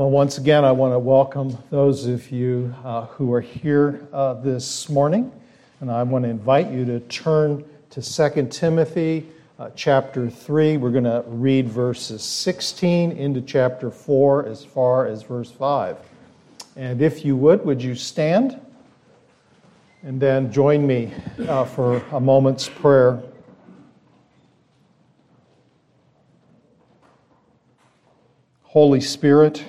Well, once again, I want to welcome those of you uh, who are here uh, this morning, and I want to invite you to turn to 2 Timothy uh, chapter 3. We're going to read verses 16 into chapter 4 as far as verse 5. And if you would, would you stand and then join me uh, for a moment's prayer? Holy Spirit,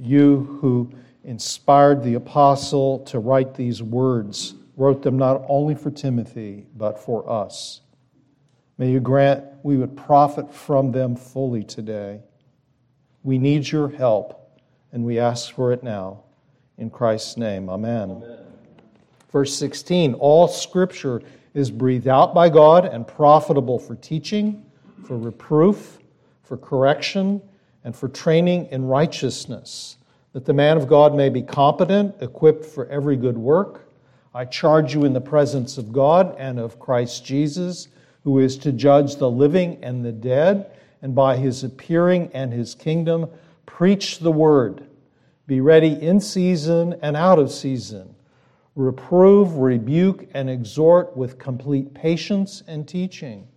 you who inspired the apostle to write these words, wrote them not only for Timothy, but for us. May you grant we would profit from them fully today. We need your help, and we ask for it now. In Christ's name, amen. amen. Verse 16 All scripture is breathed out by God and profitable for teaching, for reproof, for correction, and for training in righteousness that the man of God may be competent, equipped for every good work. I charge you in the presence of God and of Christ Jesus, who is to judge the living and the dead, and by his appearing and his kingdom, preach the word. Be ready in season and out of season. Reprove, rebuke, and exhort with complete patience and teaching.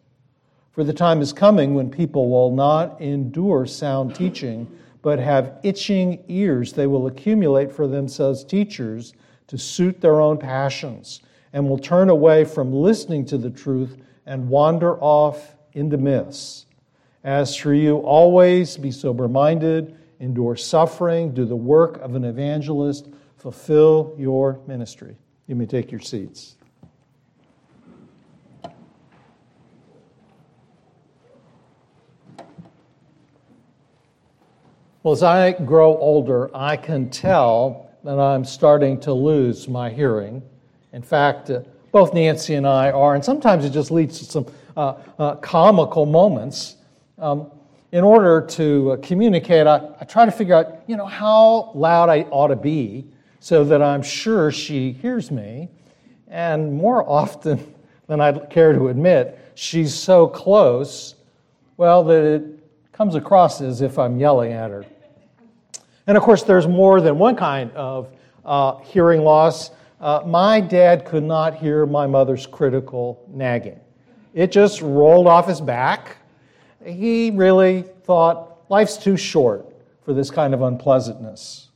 For the time is coming when people will not endure sound teaching but have itching ears. They will accumulate for themselves teachers to suit their own passions and will turn away from listening to the truth and wander off into myths. As for you, always be sober minded, endure suffering, do the work of an evangelist, fulfill your ministry. You may take your seats. Well, as I grow older, I can tell that I'm starting to lose my hearing. In fact, uh, both Nancy and I are, and sometimes it just leads to some uh, uh, comical moments. Um, in order to uh, communicate, I, I try to figure out, you know, how loud I ought to be so that I'm sure she hears me. And more often than I'd care to admit, she's so close, well, that it comes across as if I'm yelling at her. And of course, there's more than one kind of uh, hearing loss. Uh, my dad could not hear my mother's critical nagging, it just rolled off his back. He really thought life's too short for this kind of unpleasantness.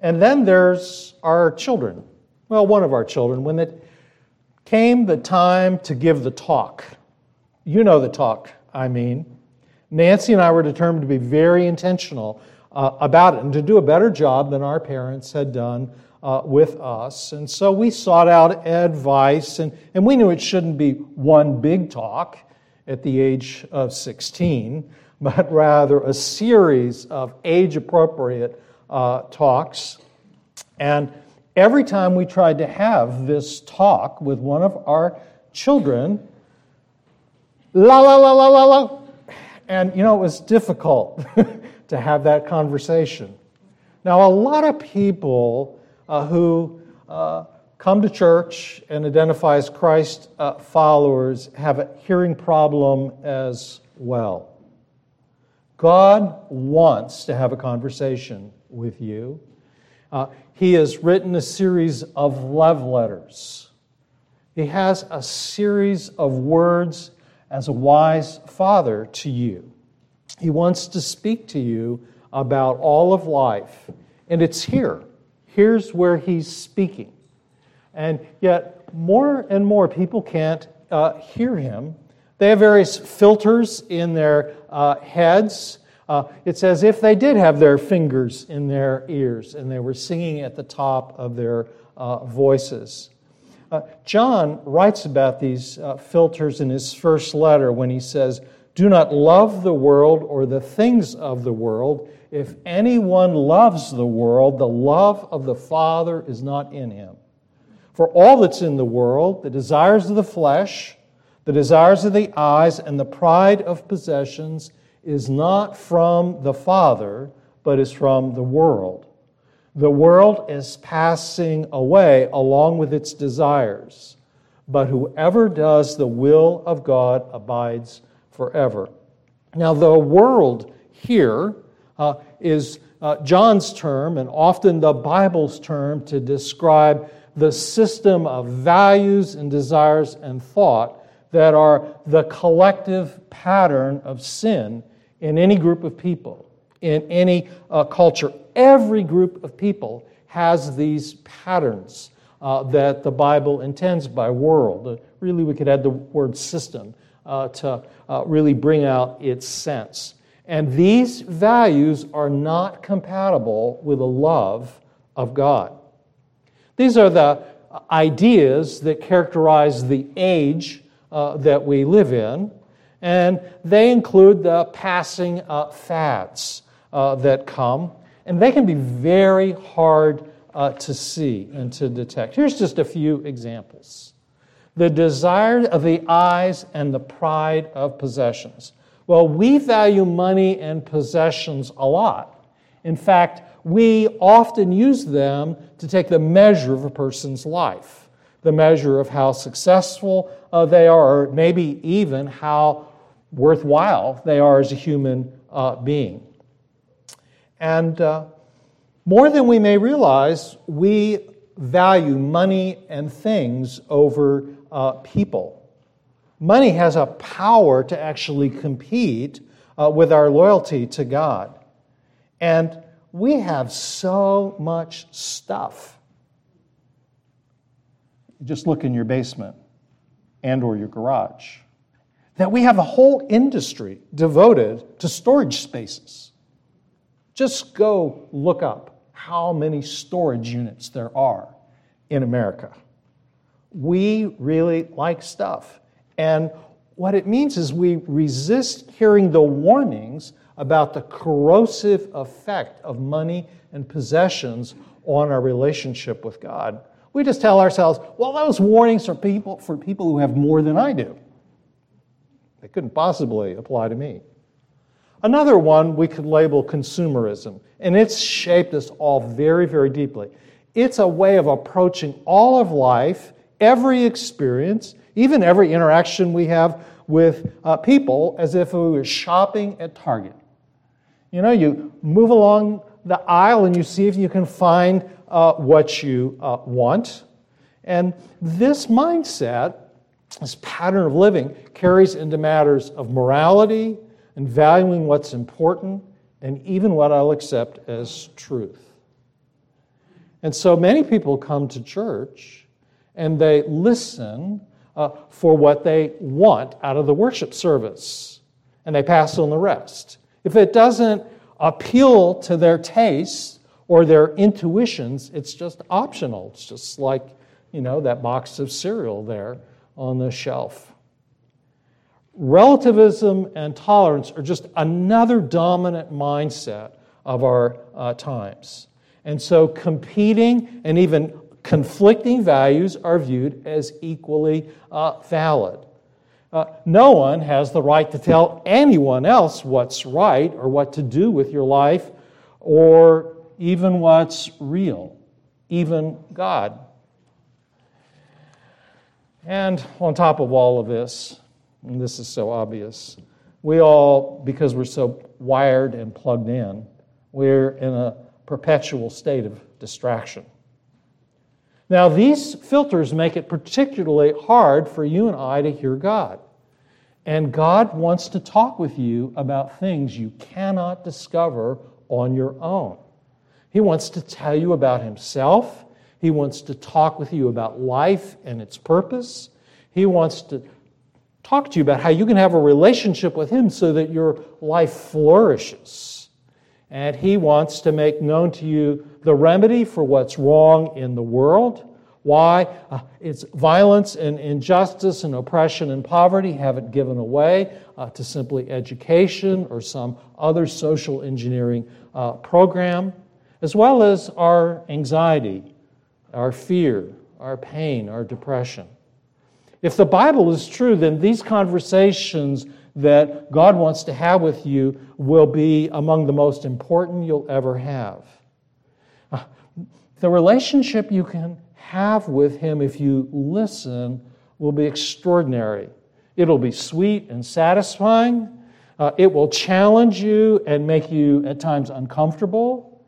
And then there's our children. Well, one of our children, when it came the time to give the talk, you know the talk, I mean. Nancy and I were determined to be very intentional uh, about it and to do a better job than our parents had done uh, with us. And so we sought out advice, and, and we knew it shouldn't be one big talk at the age of 16, but rather a series of age appropriate uh, talks. And every time we tried to have this talk with one of our children, la la la la la la, and you know, it was difficult to have that conversation. Now, a lot of people uh, who uh, come to church and identify as Christ uh, followers have a hearing problem as well. God wants to have a conversation with you. Uh, he has written a series of love letters. He has a series of words as a wise father to you. He wants to speak to you about all of life. And it's here. Here's where he's speaking. And yet, more and more people can't uh, hear him. They have various filters in their uh, heads. Uh, it's as if they did have their fingers in their ears and they were singing at the top of their uh, voices. Uh, John writes about these uh, filters in his first letter when he says, do not love the world or the things of the world. If anyone loves the world, the love of the Father is not in him. For all that's in the world, the desires of the flesh, the desires of the eyes, and the pride of possessions, is not from the Father, but is from the world. The world is passing away along with its desires, but whoever does the will of God abides forever. Now, the world here uh, is, uh, John's term and often the Bible's term to describe the system of values and desires and thought that are the collective pattern of sin in any group of people, in any uh, culture. Every group of people has these patterns uh, that the Bible intends by world. Really, we could add the word system uh, to uh, really bring out its sense. And these values are not compatible with the love of God. These are the ideas that characterize the age uh, that we live in, and they include the passing uh, fads uh, that come, and they can be very hard uh, to see and to detect. Here's just a few examples the desire of the eyes and the pride of possessions. Well, we value money and possessions a lot. In fact, we often use them to take the measure of a person's life the measure of how successful uh, they are, or maybe even how worthwhile they are as a human uh, being. And uh, more than we may realize, we value money and things over uh, people. Money has a power to actually compete uh, with our loyalty to God. And we have so much stuff just look in your basement and or your garage. That we have a whole industry devoted to storage spaces. Just go look up how many storage units there are in America. We really like stuff. And what it means is we resist hearing the warnings about the corrosive effect of money and possessions on our relationship with God. We just tell ourselves, well, those warnings are people for people who have more than I do. They couldn't possibly apply to me. Another one we could label consumerism, and it's shaped us all very, very deeply. It's a way of approaching all of life, every experience, even every interaction we have with uh, people, as if we were shopping at Target. You know, you move along the aisle and you see if you can find uh, what you uh, want. And this mindset, this pattern of living, carries into matters of morality and valuing what's important and even what I'll accept as truth. And so many people come to church and they listen uh, for what they want out of the worship service and they pass on the rest. If it doesn't appeal to their tastes, or their intuitions, it's just optional. It's just like, you know, that box of cereal there on the shelf. Relativism and tolerance are just another dominant mindset of our uh, times. And so competing and even conflicting values are viewed as equally uh, valid. Uh, no one has the right to tell anyone else what's right or what to do with your life or even what's real, even God. And on top of all of this, and this is so obvious, we all, because we're so wired and plugged in, we're in a perpetual state of distraction. Now, these filters make it particularly hard for you and I to hear God. And God wants to talk with you about things you cannot discover on your own. He wants to tell you about himself. He wants to talk with you about life and its purpose. He wants to talk to you about how you can have a relationship with him so that your life flourishes. And he wants to make known to you the remedy for what's wrong in the world. Why? Uh, it's violence and injustice and oppression and poverty haven't given away uh, to simply education or some other social engineering uh, program as well as our anxiety, our fear, our pain, our depression. If the Bible is true, then these conversations that God wants to have with you will be among the most important you'll ever have. The relationship you can have with Him if you listen will be extraordinary. It'll be sweet and satisfying. Uh, it will challenge you and make you at times uncomfortable.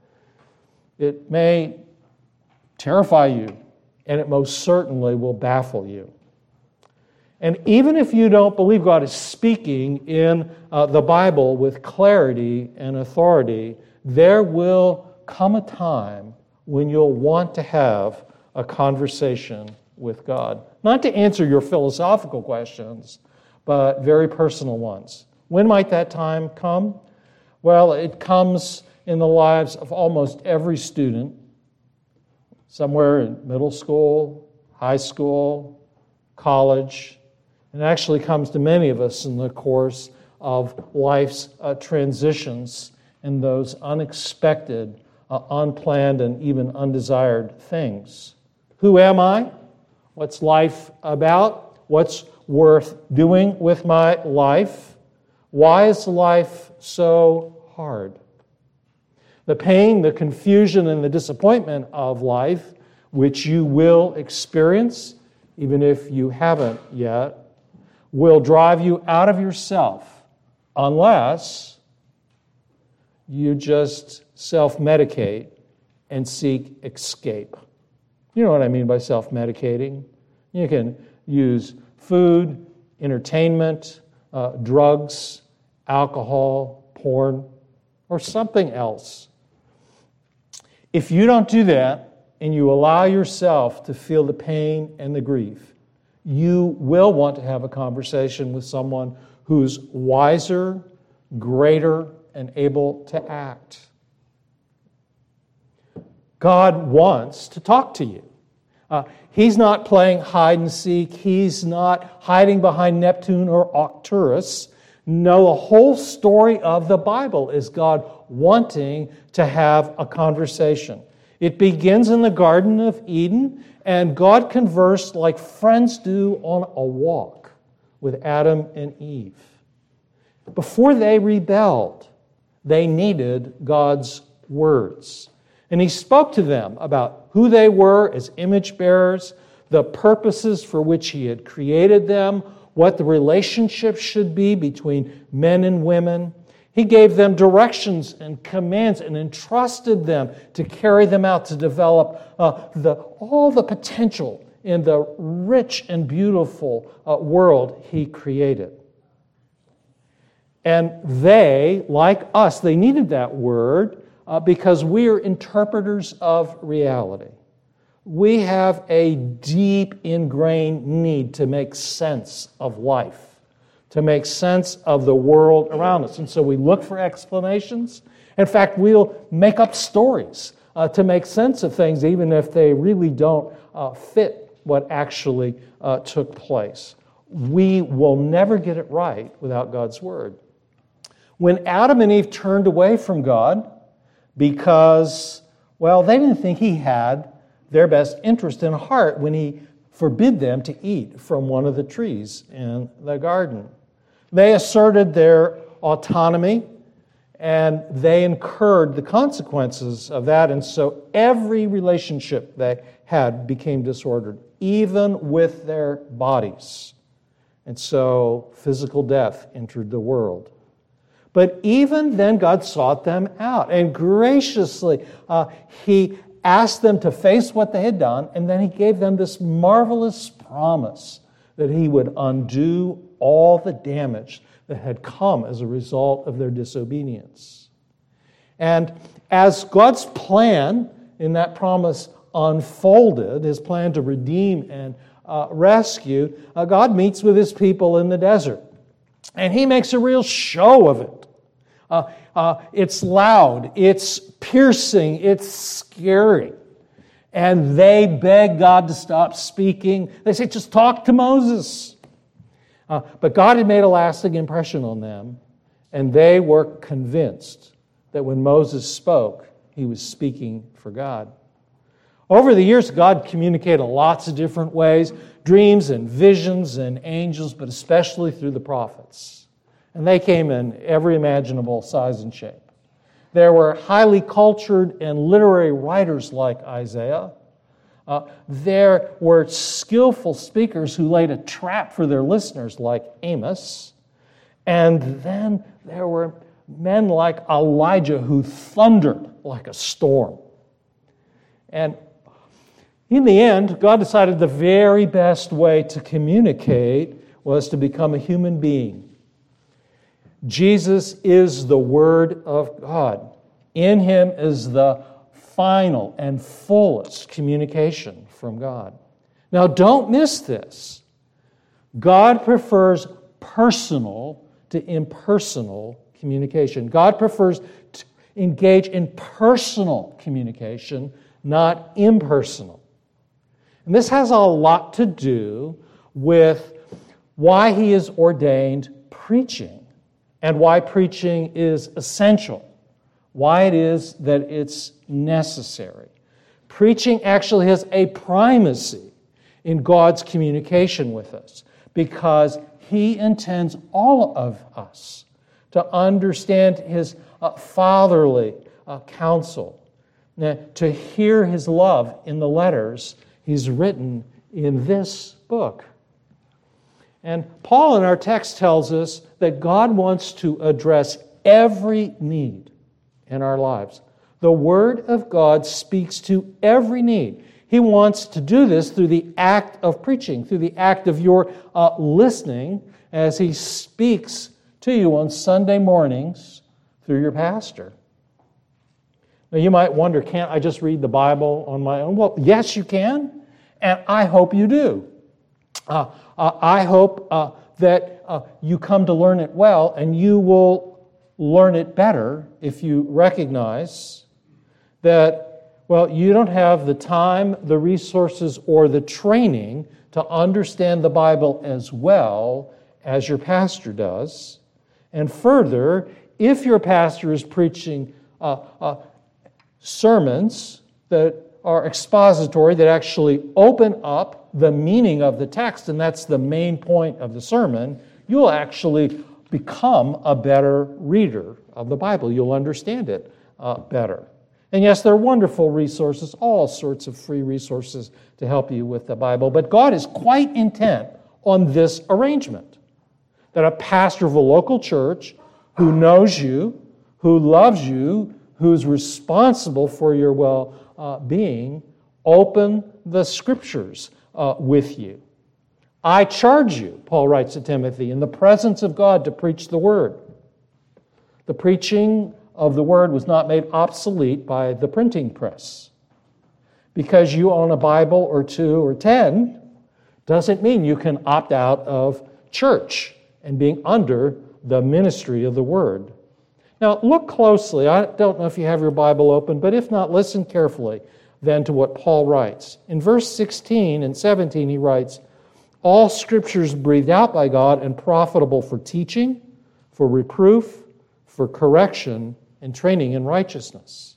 It may terrify you, and it most certainly will baffle you. And even if you don't believe God is speaking in uh, the Bible with clarity and authority, there will come a time when you'll want to have a conversation with God. Not to answer your philosophical questions, but very personal ones. When might that time come? Well, it comes in the lives of almost every student, somewhere in middle school, high school, college. It actually comes to many of us in the course of life's uh, transitions and those unexpected, uh, unplanned, and even undesired things. Who am I? What's life about? What's worth doing with my life? Why is life so hard? The pain, the confusion, and the disappointment of life, which you will experience, even if you haven't yet, will drive you out of yourself unless you just self medicate and seek escape. You know what I mean by self medicating? You can use food, entertainment, uh, drugs, alcohol, porn, or something else. If you don't do that and you allow yourself to feel the pain and the grief, you will want to have a conversation with someone who's wiser, greater, and able to act. God wants to talk to you. Uh, he's not playing hide and seek. He's not hiding behind Neptune or Arcturus. No, the whole story of the Bible is God wanting to have a conversation. It begins in the Garden of Eden, and God conversed like friends do on a walk with Adam and Eve. Before they rebelled, they needed God's words. And he spoke to them about who they were as image bearers, the purposes for which he had created them, what the relationship should be between men and women. He gave them directions and commands and entrusted them to carry them out, to develop uh, the, all the potential in the rich and beautiful uh, world He created. And they, like us, they needed that word uh, because we are interpreters of reality. We have a deep ingrained need to make sense of life, to make sense of the world around us. And so we look for explanations. In fact, we'll make up stories uh, to make sense of things, even if they really don't uh, fit what actually uh, took place. We will never get it right without God's Word. When Adam and Eve turned away from God, because, well, they didn't think he had their best interest in heart when he forbid them to eat from one of the trees in the garden. They asserted their autonomy and they incurred the consequences of that, and so every relationship they had became disordered, even with their bodies. And so physical death entered the world. But even then, God sought them out and graciously, uh, He asked them to face what they had done, and then He gave them this marvelous promise that He would undo all the damage that had come as a result of their disobedience. And as God's plan in that promise unfolded, his plan to redeem and uh, rescue, uh, God meets with his people in the desert. And he makes a real show of it. Uh, uh, it's loud, it's piercing, it's scary. And they beg God to stop speaking. They say, just talk to Moses. Uh, but God had made a lasting impression on them, and they were convinced that when Moses spoke, he was speaking for God. Over the years, God communicated lots of different ways dreams and visions and angels, but especially through the prophets and they came in every imaginable size and shape. There were highly cultured and literary writers like Isaiah. Uh, there were skillful speakers who laid a trap for their listeners like Amos. And then there were men like Elijah who thundered like a storm. And in the end, God decided the very best way to communicate was to become a human being. Jesus is the Word of God. In him is the final and fullest communication from God. Now, don't miss this. God prefers personal to impersonal communication. God prefers to engage in personal communication, not impersonal. And this has a lot to do with why he has ordained preaching and why preaching is essential, why it is that it's necessary. Preaching actually has a primacy in God's communication with us because he intends all of us to understand his uh, fatherly uh, counsel, to hear his love in the letters he's written in this book. And Paul in our text tells us that God wants to address every need in our lives. The Word of God speaks to every need. He wants to do this through the act of preaching, through the act of your uh, listening as He speaks to you on Sunday mornings through your pastor. Now, you might wonder, can't I just read the Bible on my own? Well, yes, you can, and I hope you do. Uh, uh, I hope uh, that uh, you come to learn it well, and you will learn it better if you recognize that, well, you don't have the time, the resources, or the training to understand the Bible as well as your pastor does. And further, if your pastor is preaching uh, uh, sermons that are expository, that actually open up the meaning of the text, and that's the main point of the sermon, you'll actually become a better reader of the Bible. You'll understand it uh, better. And yes, there are wonderful resources, all sorts of free resources to help you with the Bible, but God is quite intent on this arrangement that a pastor of a local church who knows you, who loves you, who's responsible for your well uh, being, open the scriptures uh, with you. I charge you, Paul writes to Timothy, in the presence of God to preach the word. The preaching of the word was not made obsolete by the printing press. Because you own a Bible or two or ten doesn't mean you can opt out of church and being under the ministry of the word. Now, look closely. I don't know if you have your Bible open, but if not, listen carefully then to what Paul writes. In verse 16 and 17, he writes, All scriptures breathed out by God and profitable for teaching, for reproof, for correction, and training in righteousness.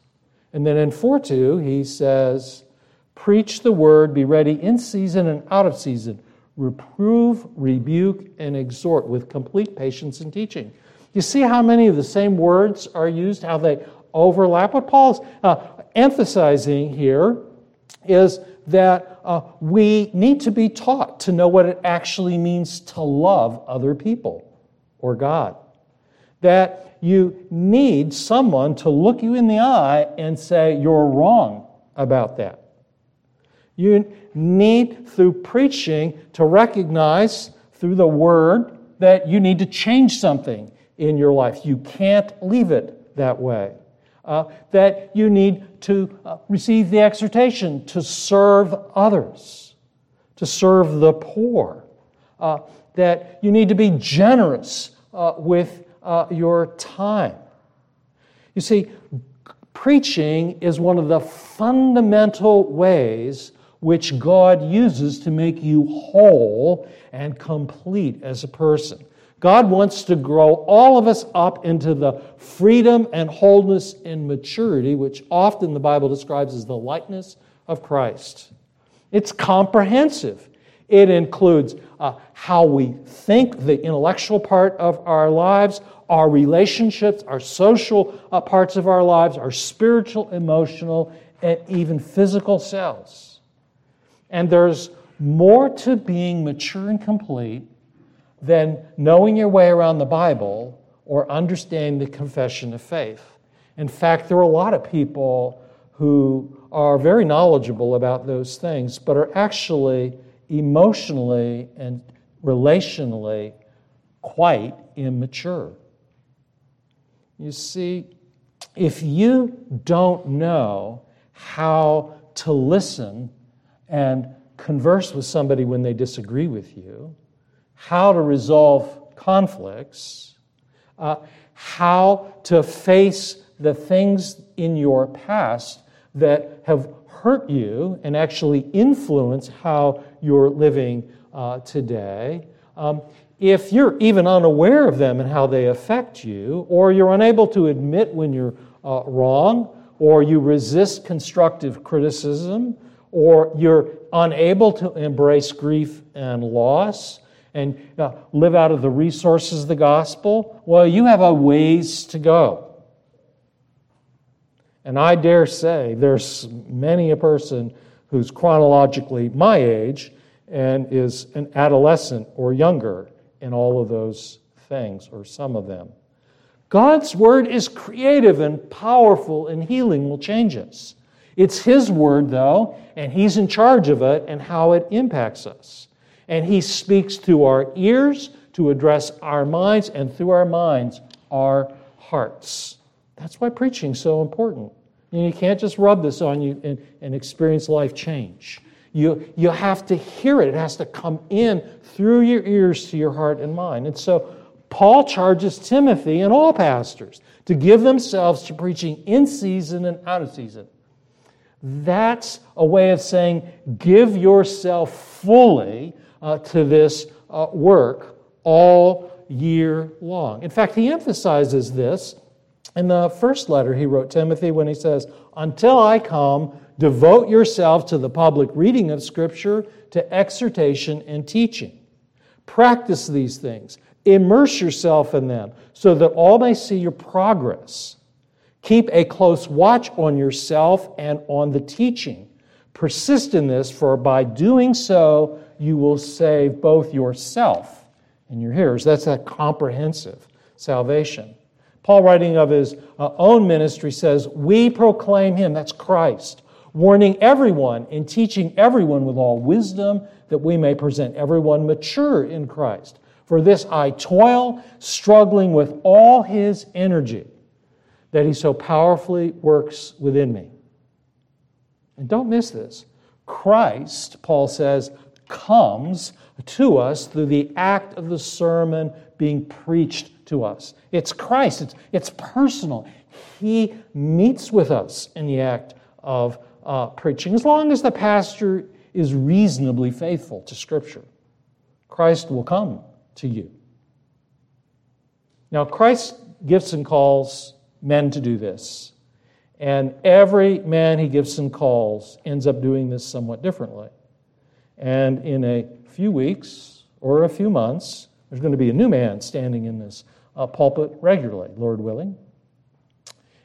And then in 4 2, he says, Preach the word, be ready in season and out of season, reprove, rebuke, and exhort with complete patience and teaching. You see how many of the same words are used, how they overlap? What Paul's uh, emphasizing here is that uh, we need to be taught to know what it actually means to love other people or God. That you need someone to look you in the eye and say, You're wrong about that. You need, through preaching, to recognize through the word that you need to change something in your life. You can't leave it that way. Uh, that you need to uh, receive the exhortation to serve others, to serve the poor, uh, that you need to be generous uh, with uh, your time. You see, preaching is one of the fundamental ways which God uses to make you whole and complete as a person. God wants to grow all of us up into the freedom and wholeness and maturity, which often the Bible describes as the likeness of Christ. It's comprehensive. It includes uh, how we think, the intellectual part of our lives, our relationships, our social uh, parts of our lives, our spiritual, emotional, and even physical selves. And there's more to being mature and complete than knowing your way around the Bible or understanding the confession of faith. In fact, there are a lot of people who are very knowledgeable about those things, but are actually emotionally and relationally quite immature. You see, if you don't know how to listen and converse with somebody when they disagree with you, how to resolve conflicts, uh, how to face the things in your past that have hurt you and actually influence how you're living uh, today. Um, if you're even unaware of them and how they affect you, or you're unable to admit when you're uh, wrong, or you resist constructive criticism, or you're unable to embrace grief and loss and uh, live out of the resources of the gospel, well, you have a ways to go. And I dare say there's many a person who's chronologically my age and is an adolescent or younger in all of those things, or some of them. God's word is creative and powerful, and healing will change us. It's His word, though, and He's in charge of it and how it impacts us. And He speaks through our ears to address our minds, and through our minds, our hearts. That's why preaching is so important. And you can't just rub this on you and, and experience life change. You, you have to hear it. It has to come in through your ears to your heart and mind. And so Paul charges Timothy and all pastors to give themselves to preaching in season and out of season. That's a way of saying give yourself fully uh, to this uh, work all year long. In fact, he emphasizes this in the first letter he wrote Timothy when he says, Until I come, devote yourself to the public reading of Scripture, to exhortation and teaching. Practice these things, immerse yourself in them, so that all may see your progress. Keep a close watch on yourself and on the teaching. Persist in this, for by doing so, you will save both yourself and your hearers. That's a comprehensive salvation. Paul, writing of his uh, own ministry, says, We proclaim him, that's Christ, warning everyone and teaching everyone with all wisdom that we may present everyone mature in Christ. For this I toil, struggling with all his energy that he so powerfully works within me. And don't miss this. Christ, Paul says, comes to us through the act of the sermon being preached to us. It's Christ, it's, it's personal. He meets with us in the act of uh, preaching, as long as the pastor is reasonably faithful to Scripture. Christ will come to you. Now, Christ gives and calls men to do this. And every man he gives and calls ends up doing this somewhat differently. And in a few weeks or a few months, there's going to be a new man standing in this uh, pulpit regularly, Lord willing.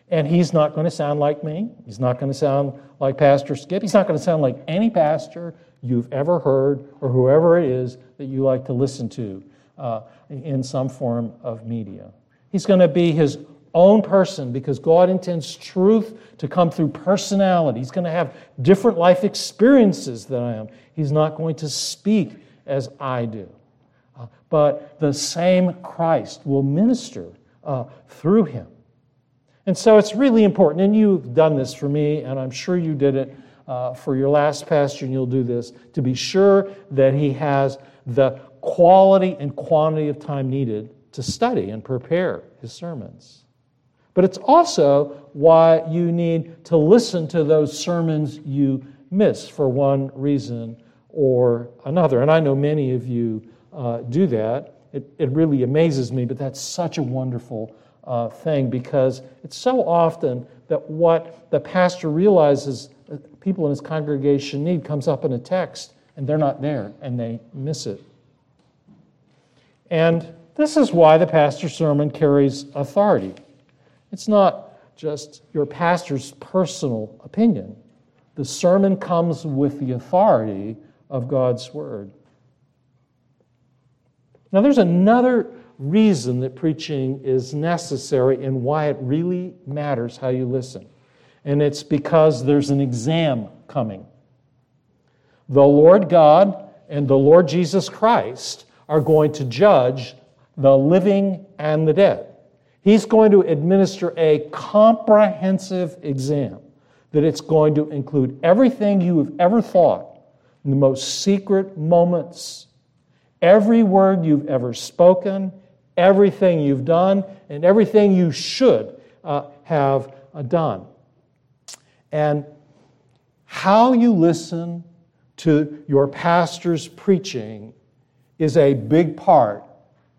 And he's not going to sound like me. He's not going to sound like Pastor Skip. He's not going to sound like any pastor you've ever heard or whoever it is that you like to listen to uh, in some form of media. He's going to be his own person because God intends truth to come through personality. He's going to have different life experiences than I am. He's not going to speak as I do but the same Christ will minister uh, through him. And so it's really important, and you've done this for me, and I'm sure you did it uh, for your last pastor, and you'll do this, to be sure that he has the quality and quantity of time needed to study and prepare his sermons. But it's also why you need to listen to those sermons you miss for one reason or another. And I know many of you uh, do that. It, it really amazes me, but that's such a wonderful uh, thing because it's so often that what the pastor realizes people in his congregation need comes up in a text and they're not there and they miss it. And this is why the pastor's sermon carries authority. It's not just your pastor's personal opinion, the sermon comes with the authority of God's word. Now, there's another reason that preaching is necessary and why it really matters how you listen. and it's because there's an exam coming. The Lord God and the Lord Jesus Christ are going to judge the living and the dead. He's going to administer a comprehensive exam that it's going to include everything you have ever thought in the most secret moments, every word you've ever spoken, everything you've done, and everything you should uh, have uh, done. And how you listen to your pastor's preaching is a big part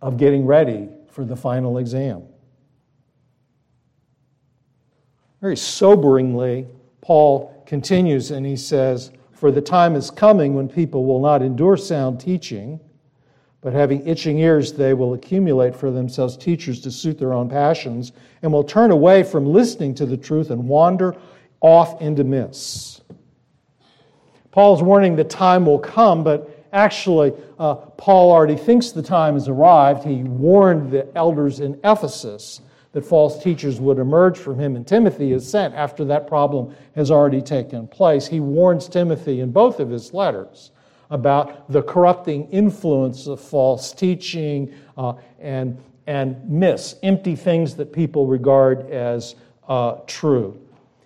of getting ready for the final exam. Very soberingly, Paul continues and he says, For the time is coming when people will not endure sound teaching, but having itching ears, they will accumulate for themselves teachers to suit their own passions, and will turn away from listening to the truth and wander off into myths. Paul's warning the time will come, but Actually, uh, Paul already thinks the time has arrived. He warned the elders in Ephesus that false teachers would emerge from him, and Timothy is sent after that problem has already taken place. He warns Timothy in both of his letters about the corrupting influence of false teaching uh, and, and myths, empty things that people regard as uh, true.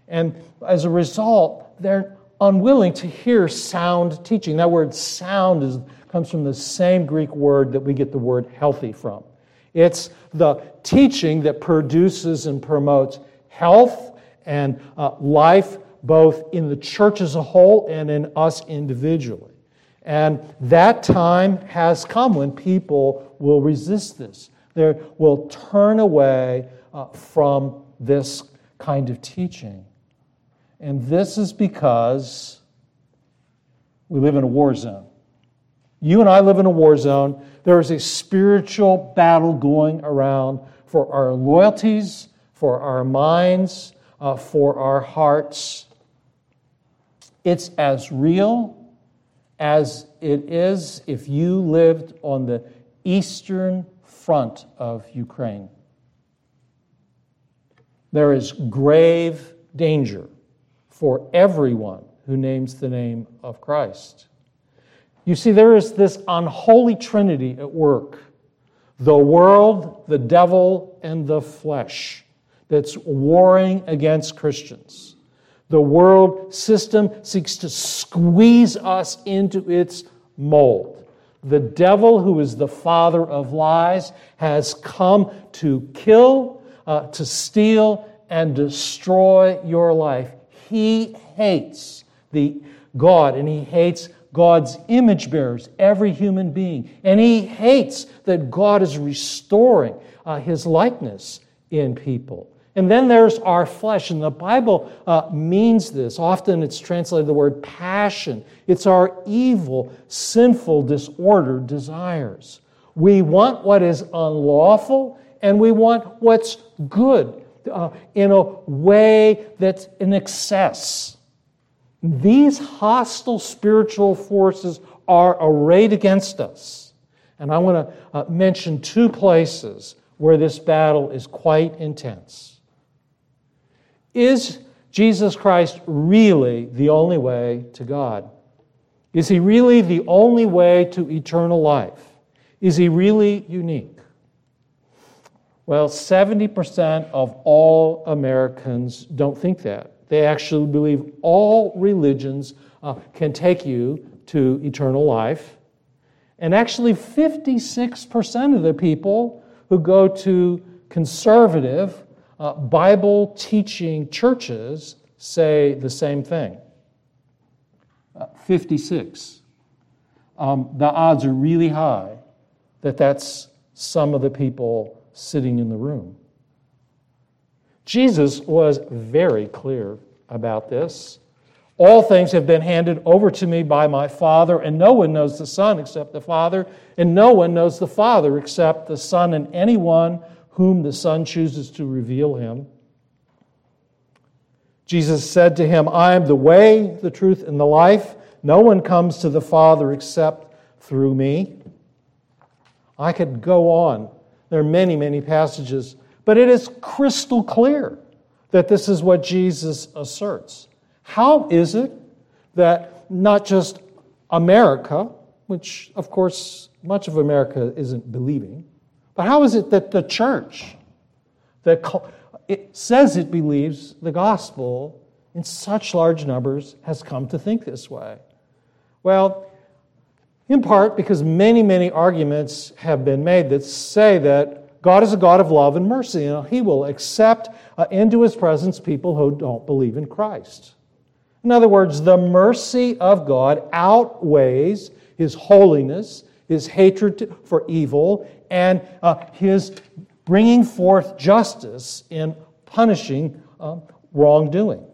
And as a result, they're unwilling to hear sound teaching. That word sound is, comes from the same Greek word that we get the word healthy from. It's the teaching that produces and promotes health and uh, life both in the church as a whole and in us individually. And that time has come when people will resist this. They will turn away uh, from this kind of teaching. And this is because we live in a war zone. You and I live in a war zone. There is a spiritual battle going around for our loyalties, for our minds, uh, for our hearts. It's as real as it is if you lived on the eastern front of Ukraine. There is grave danger for everyone who names the name of Christ. You see, there is this unholy trinity at work the world, the devil, and the flesh that's warring against Christians. The world system seeks to squeeze us into its mold. The devil, who is the father of lies, has come to kill, uh, to steal, and destroy your life. He hates the God and he hates God's image bearers, every human being. And he hates that God is restoring uh, his likeness in people. And then there's our flesh, and the Bible uh, means this. Often it's translated the word passion. It's our evil, sinful, disordered desires. We want what is unlawful, and we want what's good uh, in a way that's in excess. These hostile spiritual forces are arrayed against us. And I want to uh, mention two places where this battle is quite intense. Is Jesus Christ really the only way to God? Is he really the only way to eternal life? Is he really unique? Well, 70% of all Americans don't think that. They actually believe all religions uh, can take you to eternal life. And actually, 56% of the people who go to conservative, uh, Bible teaching churches say the same thing. Uh, 56. Um, the odds are really high that that's some of the people sitting in the room. Jesus was very clear about this. All things have been handed over to me by my Father, and no one knows the Son except the Father, and no one knows the Father except the Son and anyone whom the Son chooses to reveal him. Jesus said to him, I am the way, the truth, and the life. No one comes to the Father except through me. I could go on there are many, many passages, but it is crystal clear that this is what Jesus asserts. How is it that not just America, which of course much of America isn't believing, but how is it that the church that it says it believes the gospel in such large numbers has come to think this way? Well, in part because many, many arguments have been made that say that God is a God of love and mercy, and He will accept uh, into His presence people who don't believe in Christ. In other words, the mercy of God outweighs His holiness, His hatred for evil, and uh, His bringing forth justice in punishing uh, wrongdoing.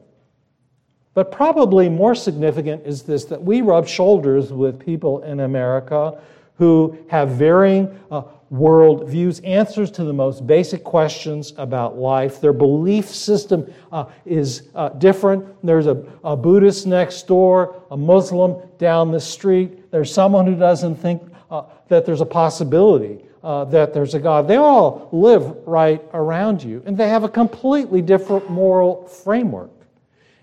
But probably more significant is this that we rub shoulders with people in America who have varying uh, world views, answers to the most basic questions about life. Their belief system uh, is uh, different. There's a, a, Buddhist next door, a Muslim down the street. There's someone who doesn't think uh, that there's a possibility. Uh, that there's a God. They all live right around you, and they have a completely different moral framework.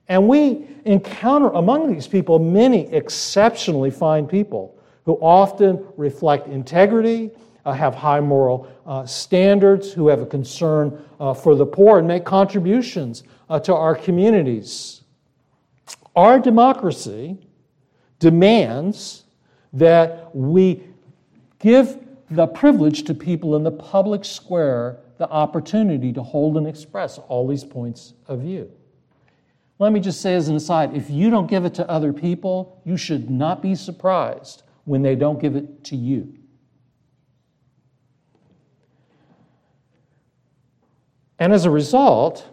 And we encounter among these people many exceptionally fine people who often reflect integrity, uh, have high moral uh, standards, who have a concern uh, for the poor, and make contributions uh, to our communities. Our democracy demands that we give the privilege to people in the public square the opportunity to hold and express all these points of view. Let me just say as an aside if you don't give it to other people, you should not be surprised when they don't give it to you. And as a result,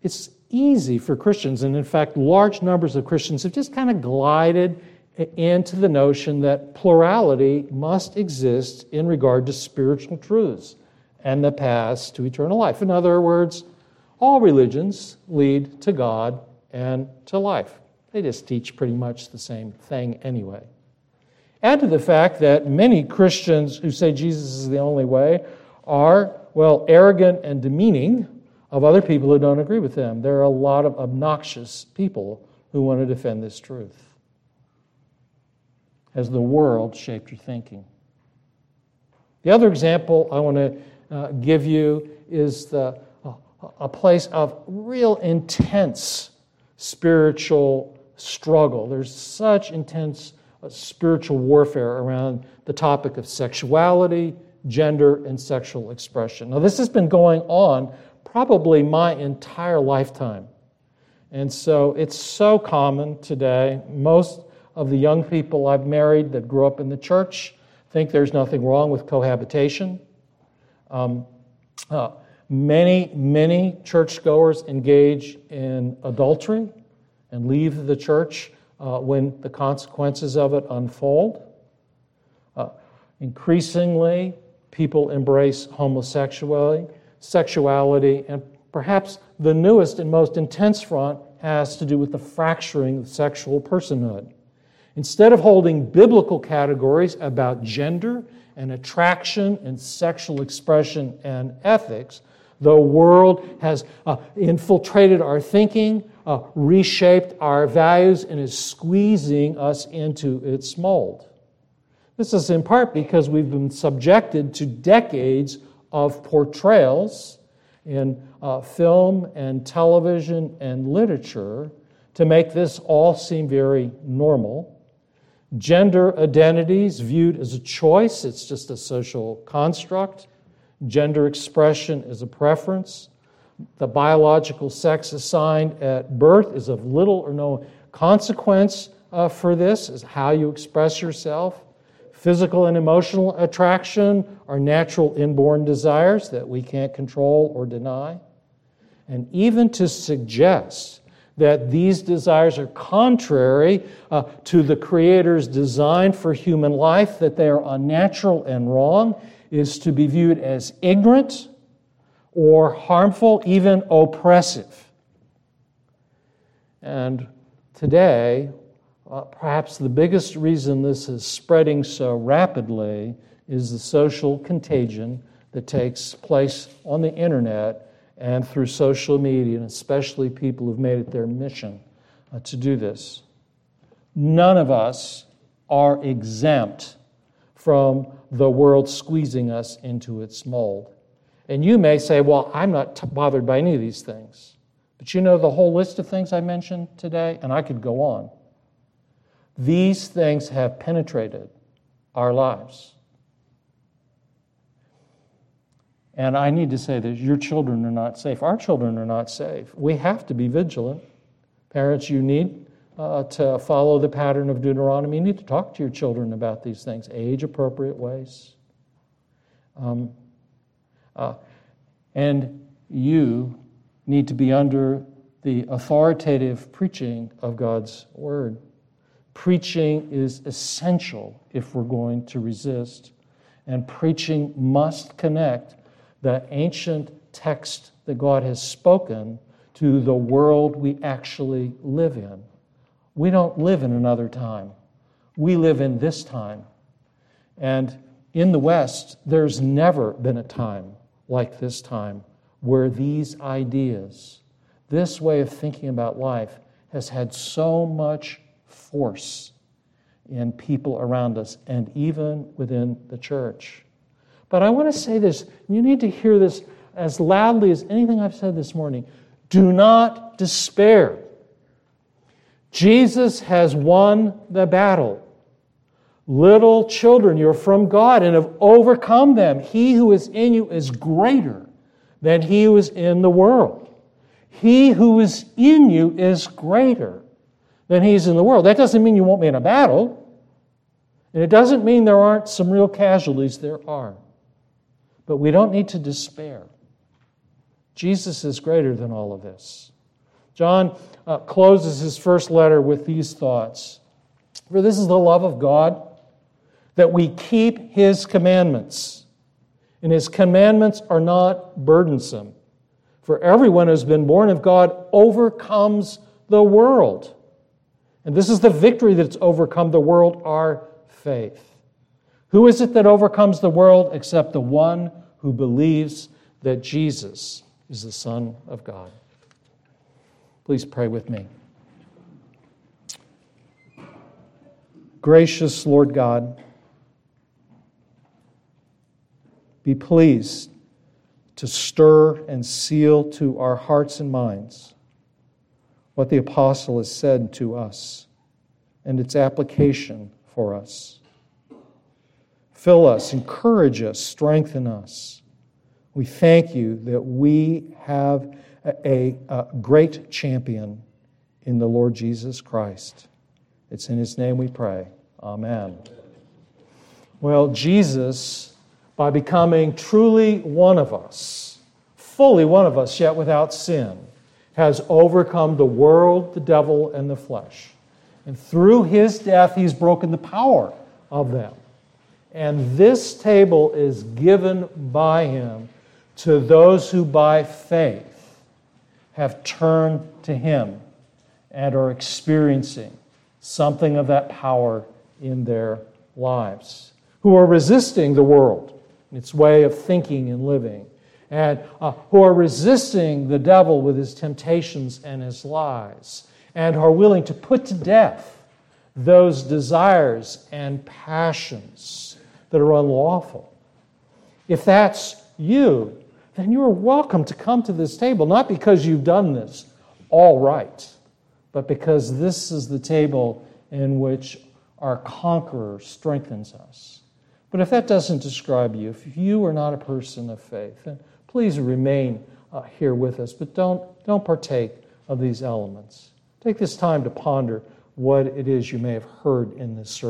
it's easy for Christians, and in fact, large numbers of Christians have just kind of glided into the notion that plurality must exist in regard to spiritual truths and the paths to eternal life. In other words, all religions lead to God and to life. They just teach pretty much the same thing anyway. Add to the fact that many Christians who say Jesus is the only way are, well, arrogant and demeaning of other people who don't agree with them. There are a lot of obnoxious people who want to defend this truth. Has the world shaped your thinking? The other example I want to uh, give you is the, uh, a place of real intense spiritual struggle. There's such intense uh, spiritual warfare around the topic of sexuality, gender, and sexual expression. Now, this has been going on probably my entire lifetime. And so it's so common today. Most of the young people I've married that grew up in the church think there's nothing wrong with cohabitation. Um, uh, Many, many churchgoers engage in adultery and leave the church uh, when the consequences of it unfold. Uh, increasingly, people embrace homosexuality, sexuality, and perhaps the newest and most intense front has to do with the fracturing of sexual personhood. Instead of holding biblical categories about gender and attraction and sexual expression and ethics, the world has uh, infiltrated our thinking, uh, reshaped our values, and is squeezing us into its mold. This is in part because we've been subjected to decades of portrayals in uh, film and television and literature to make this all seem very normal. Gender identities viewed as a choice, it's just a social construct. Gender expression is a preference. The biological sex assigned at birth is of little or no consequence uh, for this, is how you express yourself. Physical and emotional attraction are natural inborn desires that we can't control or deny. And even to suggest that these desires are contrary uh, to the Creator's design for human life, that they are unnatural and wrong, is to be viewed as ignorant or harmful, even oppressive. And today, perhaps the biggest reason this is spreading so rapidly is the social contagion that takes place on the internet and through social media, and especially people who've made it their mission uh, to do this. None of us are exempt from the world squeezing us into its mold. And you may say, Well, I'm not t- bothered by any of these things. But you know the whole list of things I mentioned today, and I could go on. These things have penetrated our lives. And I need to say this your children are not safe. Our children are not safe. We have to be vigilant. Parents, you need uh, to follow the pattern of Deuteronomy. You need to talk to your children about these things, age appropriate ways. Um, uh, and you need to be under the authoritative preaching of God's word. Preaching is essential if we're going to resist, and preaching must connect the ancient text that God has spoken to the world we actually live in. We don't live in another time, we live in this time. And in the West, there's never been a time like this time where these ideas, this way of thinking about life, has had so much force in people around us and even within the church. But I want to say this you need to hear this as loudly as anything I've said this morning. Do not despair. Jesus has won the battle. Little children, you're from God and have overcome them. He who is in you is greater than he who is in the world. He who is in you is greater than he's in the world. That doesn't mean you won't be in a battle. And it doesn't mean there aren't some real casualties. There are. But we don't need to despair. Jesus is greater than all of this. John uh, closes his first letter with these thoughts For this is the love of God, that we keep his commandments and his commandments are not burdensome. For everyone who has been born of God overcomes the world. And this is the victory that's overcome the world, our faith. Who is it that overcomes the world except the one who believes that Jesus is the Son of God? Please pray with me. Gracious Lord God, be pleased to stir and seal to our hearts and minds what the apostle has said to us and its application for us. Fill us, encourage us, strengthen us. We thank you that we have a, a, great champion in the Lord Jesus Christ. It's in his name we pray. Amen. Well, Jesus by becoming truly one of us, fully one of us, yet without sin, has overcome the world, the devil, and the flesh. And through his death, he's broken the power of them. And this table is given by him to those who by faith have turned to him and are experiencing something of that power in their lives, who are resisting the world and its way of thinking and living, and uh, who are resisting the devil with his temptations and his lies, and are willing to put to death those desires and passions that are unlawful. If that's you, then you are welcome to come to this table, not because you've done this all right, but because this is the table in which our conqueror strengthens us. But if that doesn't describe you, if you are not a person of faith, please remain uh, here with us, but don't, don't partake of these elements. Take this time to ponder what it is you may have heard in this sermon.